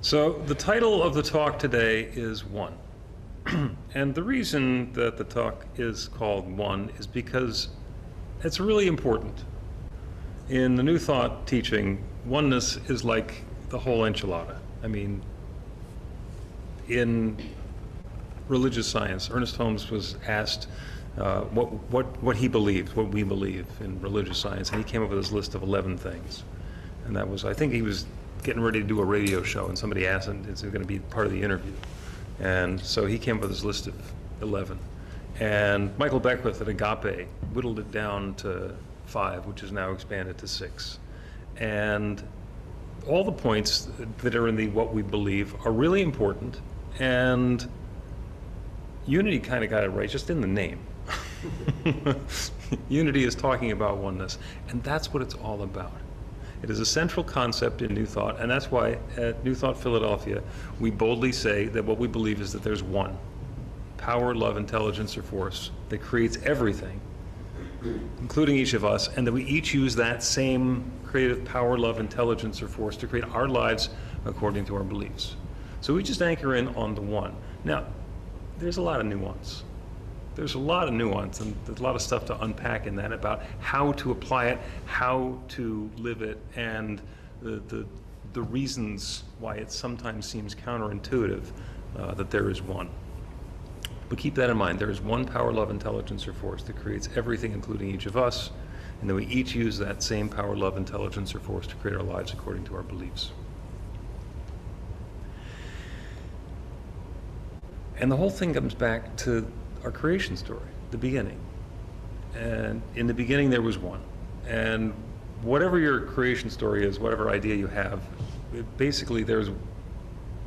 So, the title of the talk today is One. and the reason that the talk is called One is because it's really important. In the New Thought teaching, oneness is like the whole enchilada. I mean, in religious science, Ernest Holmes was asked uh, what, what, what he believed, what we believe in religious science, and he came up with this list of 11 things. And that was, I think he was getting ready to do a radio show, and somebody asked him, is it going to be part of the interview? And so he came up with this list of 11. And Michael Beckwith at Agape whittled it down to five, which is now expanded to six. And all the points that are in the what we believe are really important, and Unity kind of got it right just in the name. Unity is talking about oneness, and that's what it's all about. It is a central concept in New Thought, and that's why at New Thought Philadelphia, we boldly say that what we believe is that there's one power, love, intelligence, or force that creates everything, including each of us, and that we each use that same creative power, love, intelligence, or force to create our lives according to our beliefs. So we just anchor in on the one. Now, there's a lot of nuance there's a lot of nuance and there's a lot of stuff to unpack in that about how to apply it, how to live it, and the, the, the reasons why it sometimes seems counterintuitive uh, that there is one. But keep that in mind. There is one power, love, intelligence, or force that creates everything, including each of us, and that we each use that same power, love, intelligence, or force to create our lives according to our beliefs. And the whole thing comes back to our creation story, the beginning. And in the beginning, there was one. And whatever your creation story is, whatever idea you have, basically there's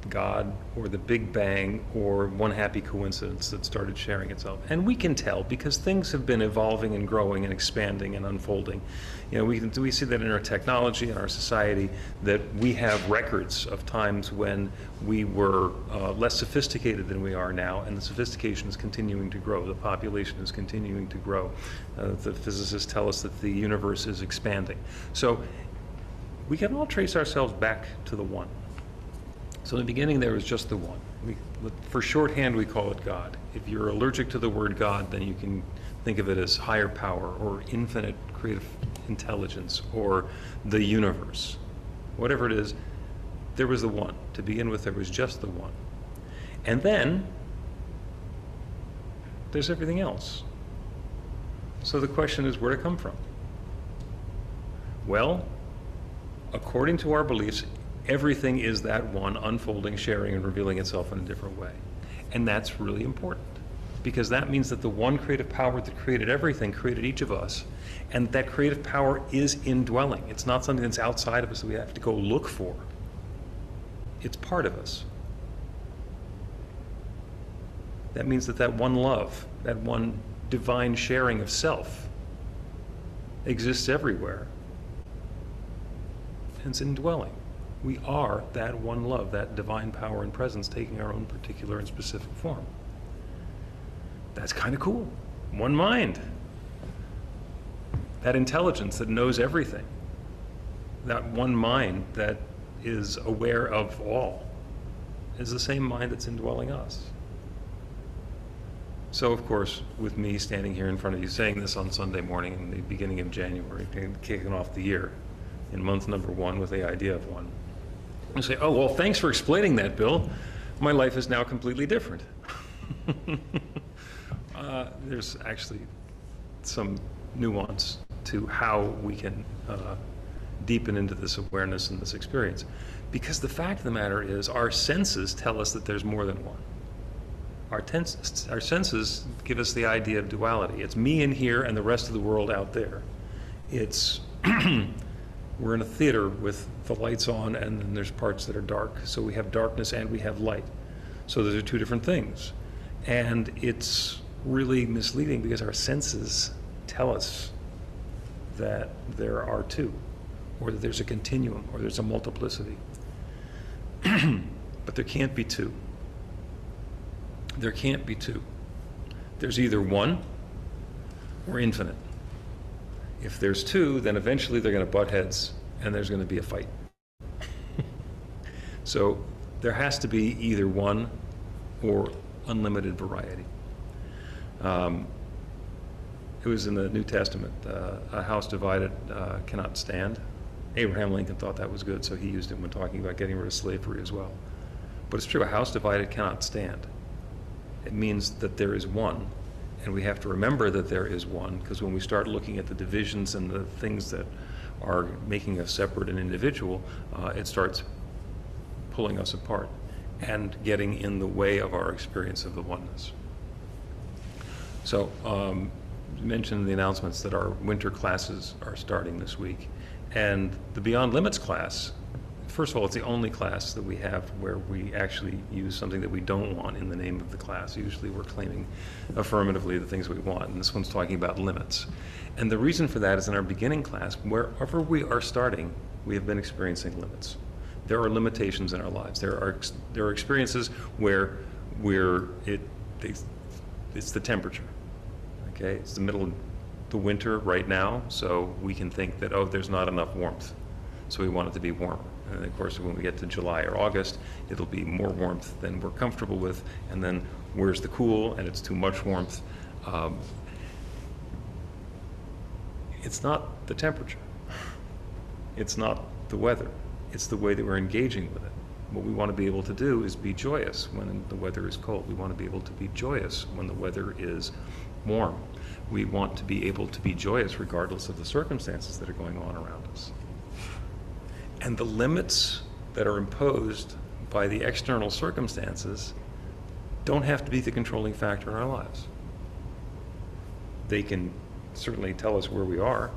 God or the Big Bang or one happy coincidence that started sharing itself. And we can tell because things have been evolving and growing and expanding and unfolding. You know, we, we see that in our technology and our society that we have records of times when we were uh, less sophisticated than we are now, and the sophistication is continuing to grow. The population is continuing to grow. Uh, the physicists tell us that the universe is expanding. So we can all trace ourselves back to the one. So in the beginning, there was just the one. We, for shorthand, we call it God. If you're allergic to the word God, then you can think of it as higher power or infinite creative intelligence or the universe. Whatever it is, there was the one. To begin with, there was just the one. And then there's everything else. So the question is where to come from? Well, according to our beliefs, everything is that one unfolding, sharing, and revealing itself in a different way. And that's really important because that means that the one creative power that created everything created each of us. And that creative power is indwelling. It's not something that's outside of us that we have to go look for, it's part of us. That means that that one love, that one divine sharing of self, exists everywhere. And it's indwelling. We are that one love, that divine power and presence taking our own particular and specific form. That's kind of cool. One mind. That intelligence that knows everything. That one mind that is aware of all is the same mind that's indwelling us. So, of course, with me standing here in front of you saying this on Sunday morning in the beginning of January, kicking off the year, in month number one with the idea of one, I say, oh, well, thanks for explaining that, Bill. My life is now completely different. uh, there's actually some nuance to how we can uh, deepen into this awareness and this experience. Because the fact of the matter is, our senses tell us that there's more than one. Our, tens- our senses give us the idea of duality. It's me in here and the rest of the world out there. It's we're in a theater with the lights on and then there's parts that are dark. So we have darkness and we have light. So those are two different things. And it's really misleading because our senses tell us that there are two, or that there's a continuum, or there's a multiplicity. but there can't be two. There can't be two. There's either one or infinite. If there's two, then eventually they're going to butt heads and there's going to be a fight. so there has to be either one or unlimited variety. Um, It was in the New Testament, uh, a house divided uh, cannot stand. Abraham Lincoln thought that was good, so he used it when talking about getting rid of slavery as well. But it's true, a house divided cannot stand. It means that there is one, and we have to remember that there is one, because when we start looking at the divisions and the things that are making us separate and individual, uh, it starts pulling us apart and getting in the way of our experience of the oneness. So, um, mentioned in the announcements that our winter classes are starting this week. And the Beyond Limits class, first of all, it's the only class that we have where we actually use something that we don't want in the name of the class. Usually we're claiming affirmatively the things we want, and this one's talking about limits. And the reason for that is in our beginning class, wherever we are starting, we have been experiencing limits. There are limitations in our lives. There are, there are experiences where we're, it, it's the temperature. Okay, it's the middle of the winter right now, so we can think that, oh, there's not enough warmth. So we want it to be warmer. And of course, when we get to July or August, it'll be more warmth than we're comfortable with. And then where's the cool? And it's too much warmth. Um, it's not the temperature. It's not the weather. It's the way that we're engaging with it. What we want to be able to do is be joyous when the weather is cold. We want to be able to be joyous when the weather is warm. We want to be able to be joyous regardless of the circumstances that are going on around us. And the limits that are imposed by the external circumstances don't have to be the controlling factor in our lives. They can certainly tell us where we are.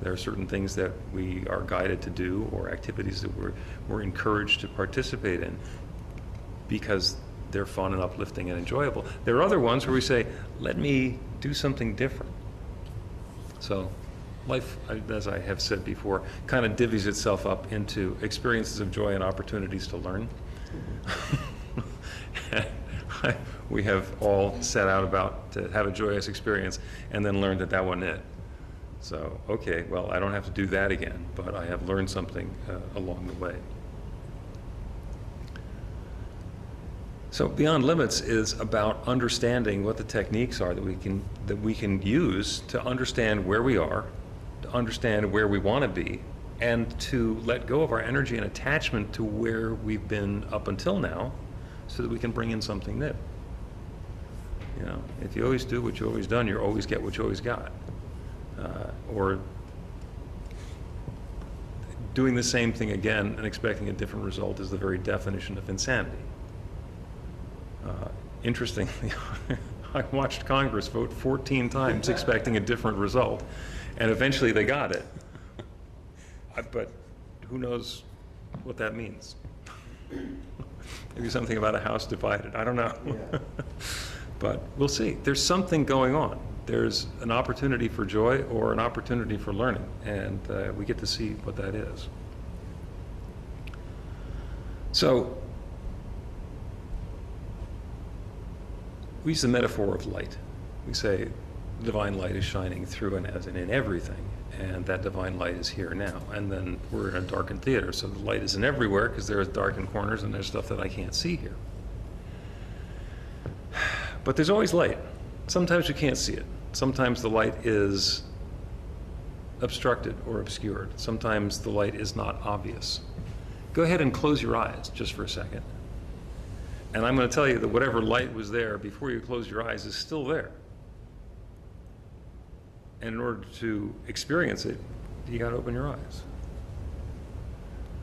There are certain things that we are guided to do or activities that we're, we're encouraged to participate in because they're fun and uplifting and enjoyable. There are other ones where we say, let me do something different. So life, as I have said before, kind of divvies itself up into experiences of joy and opportunities to learn. We have all set out about to have a joyous experience and then learned that that wasn't it. So, okay, well, I don't have to do that again, but I have learned something uh, along the way. So Beyond Limits is about understanding what the techniques are that we can, that we can use to understand where we are, to understand where we want to be, and to let go of our energy and attachment to where we've been up until now, so that we can bring in something new. You know, if you always do what you've always done, you always get what you always got. Uh, Or doing the same thing again and expecting a different result is the very definition of insanity. Uh, Interestingly, I watched Congress vote 14 times expecting a different result, and eventually they got it. I- But who knows what that means? Maybe something about a house divided, I don't know. But we'll see. There's something going on. There's an opportunity for joy or an opportunity for learning, and uh, we get to see what that is. So, we use the metaphor of light. We say divine light is shining through and as and in everything, and that divine light is here now. And then we're in a darkened theater, so the light isn't everywhere because there's darkened corners and there's stuff that I can't see here. But there's always light. Sometimes you can't see it. Sometimes the light is obstructed or obscured. Sometimes the light is not obvious. Go ahead and close your eyes just for a second. And I'm going to tell you that whatever light was there before you close your eyes is still there. And in order to experience it, you got to open your eyes.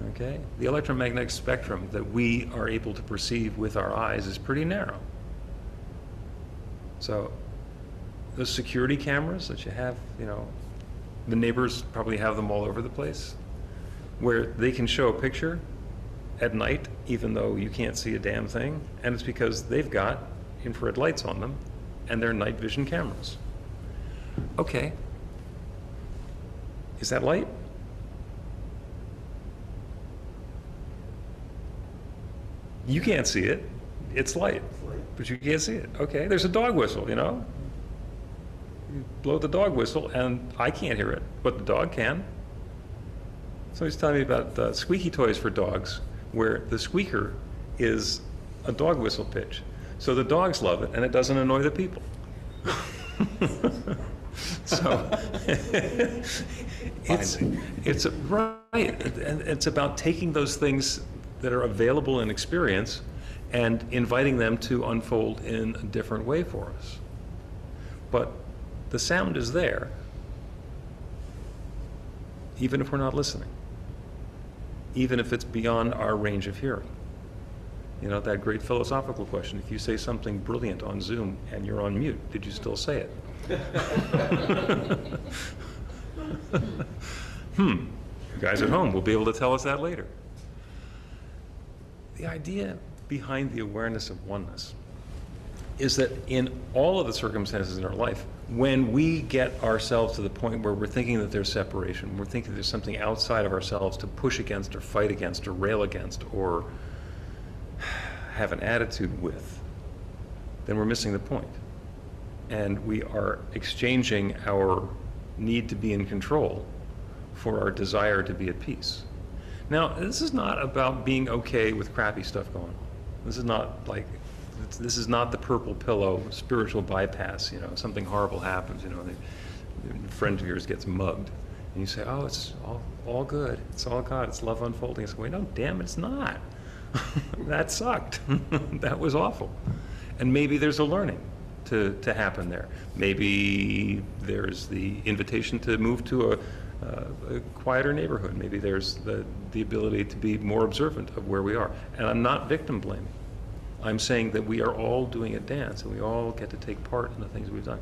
Okay? The electromagnetic spectrum that we are able to perceive with our eyes is pretty narrow. So, those security cameras that you have, you know, the neighbors probably have them all over the place, where they can show a picture at night, even though you can't see a damn thing, and it's because they've got infrared lights on them, and they're night vision cameras. Okay. Is that light? You can't see it. It's light, but you can't see it. Okay, there's a dog whistle, you know? You blow the dog whistle, and I can't hear it, but the dog can. Somebody's telling me about uh, squeaky toys for dogs, where the squeaker is a dog whistle pitch. So the dogs love it, and it doesn't annoy the people. so it's, it's a- right, and it's about taking those things that are available in experience and inviting them to unfold in a different way for us. But the sound is there, even if we're not listening, even if it's beyond our range of hearing. You know, that great philosophical question, if you say something brilliant on Zoom and you're on mute, did you still say it? Hmm, you guys at home will be able to tell us that later. The idea behind the awareness of oneness is that in all of the circumstances in our life, when we get ourselves to the point where we're thinking that there's separation, we're thinking there's something outside of ourselves to push against or fight against or rail against or have an attitude with, then we're missing the point. And we are exchanging our need to be in control for our desire to be at peace. Now, this is not about being okay with crappy stuff going on. This is not like, this is not the purple pillow spiritual bypass, you know, something horrible happens, you know, a friend of yours gets mugged. And you say, oh, it's all, all good, it's all God, it's love unfolding. It's wait, no, damn it, it's not. that sucked. that was awful. And maybe there's a learning to, to happen there. Maybe there's the invitation to move to a, uh, a quieter neighborhood. Maybe there's the, the ability to be more observant of where we are. And I'm not victim blaming. I'm saying that we are all doing a dance and we all get to take part in the things we've done.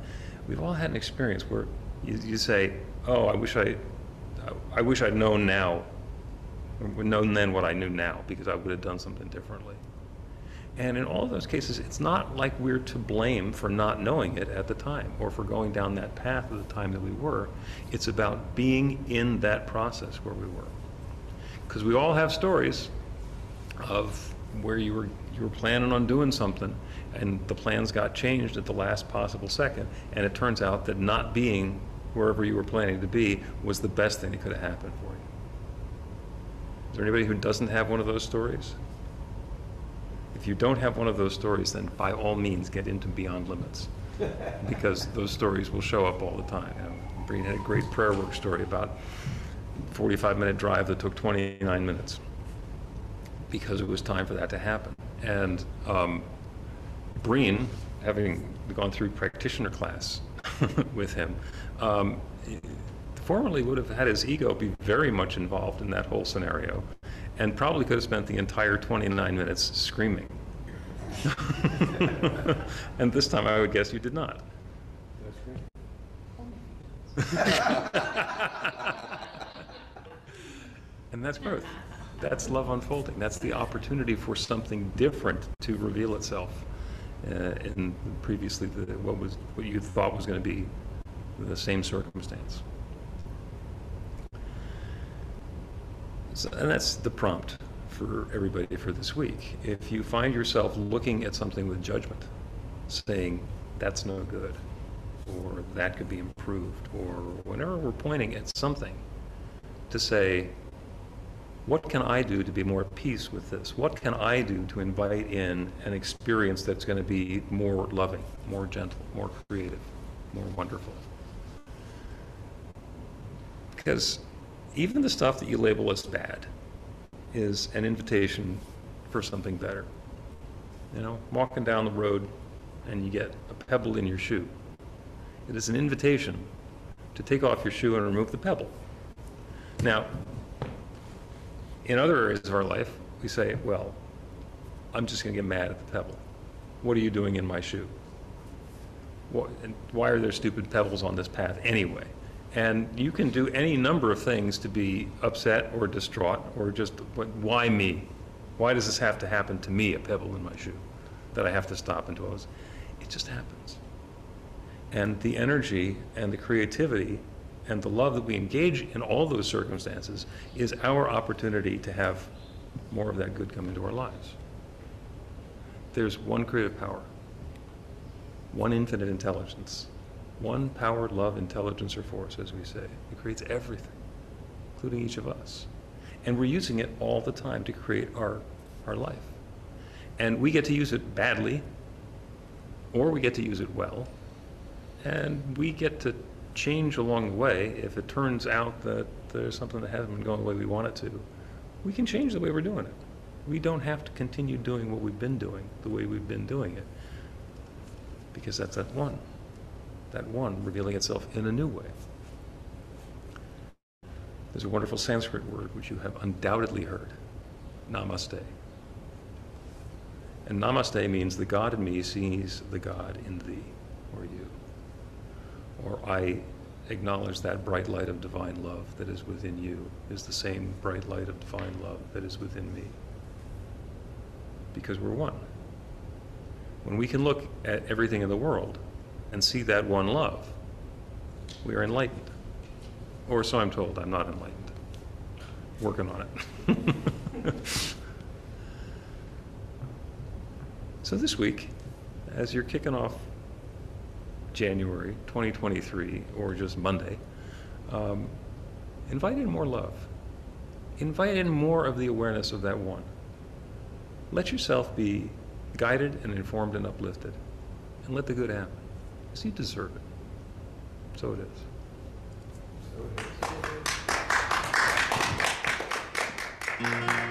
We've all had an experience where you, you say, oh, I wish I, I wish I'd known now, known then what I knew now, because I would have done something differently. And in all of those cases, it's not like we're to blame for not knowing it at the time or for going down that path at the time that we were. It's about being in that process where we were. Because we all have stories of where you were you were planning on doing something and the plans got changed at the last possible second and it turns out that not being wherever you were planning to be was the best thing that could have happened for you. Is there anybody who doesn't have one of those stories? If you don't have one of those stories, then by all means get into Beyond Limits because those stories will show up all the time. You know, Breen had a great prayer work story about 45 minute drive that took 29 minutes because it was time for that to happen. And um, Breen, having gone through practitioner class with him, um, formerly would have had his ego be very much involved in that whole scenario and probably could have spent the entire 29 minutes screaming. and this time I would guess you did not. and that's growth. That's love unfolding. That's the opportunity for something different to reveal itself uh, in previously the, what was what you thought was going to be the same circumstance. So, and that's the prompt for everybody for this week. If you find yourself looking at something with judgment, saying that's no good, or that could be improved, or whenever we're pointing at something, to say, what can I do to be more at peace with this? What can I do to invite in an experience that's going to be more loving, more gentle, more creative, more wonderful? Because even the stuff that you label as bad is an invitation for something better. You know, walking down the road and you get a pebble in your shoe. It is an invitation to take off your shoe and remove the pebble. Now, in other areas of our life, we say, well, I'm just going to get mad at the pebble. What are you doing in my shoe? What, and why are there stupid pebbles on this path anyway? And you can do any number of things to be upset or distraught or just, why me? Why does this have to happen to me, a pebble in my shoe, that I have to stop and dwell? It just happens. And the energy and the creativity and the love that we engage in all those circumstances is our opportunity to have more of that good come into our lives. There's one creative power, one infinite intelligence, one power, love, intelligence, or force, as we say. It creates everything, including each of us. And we're using it all the time to create our, our life. And we get to use it badly, or we get to use it well. And we get to change along the way if it turns out that there's something that hasn't been going the way we want it to. We can change the way we're doing it. We don't have to continue doing what we've been doing the way we've been doing it. Because that's that one. That one revealing itself in a new way. There's a wonderful Sanskrit word which you have undoubtedly heard namaste. And namaste means the God in me sees the God in thee or you. Or I acknowledge that bright light of divine love that is within you is the same bright light of divine love that is within me. Because we're one. When we can look at everything in the world and see that one love, we are enlightened. Or so I'm told. I'm not enlightened. Working on it. so this week, as you're kicking off January 2023, or just Monday, um, invite in more love. Invite in more of the awareness of that one. Let yourself be guided and informed and uplifted, and let the good happen because you deserve it. So it is. So it is.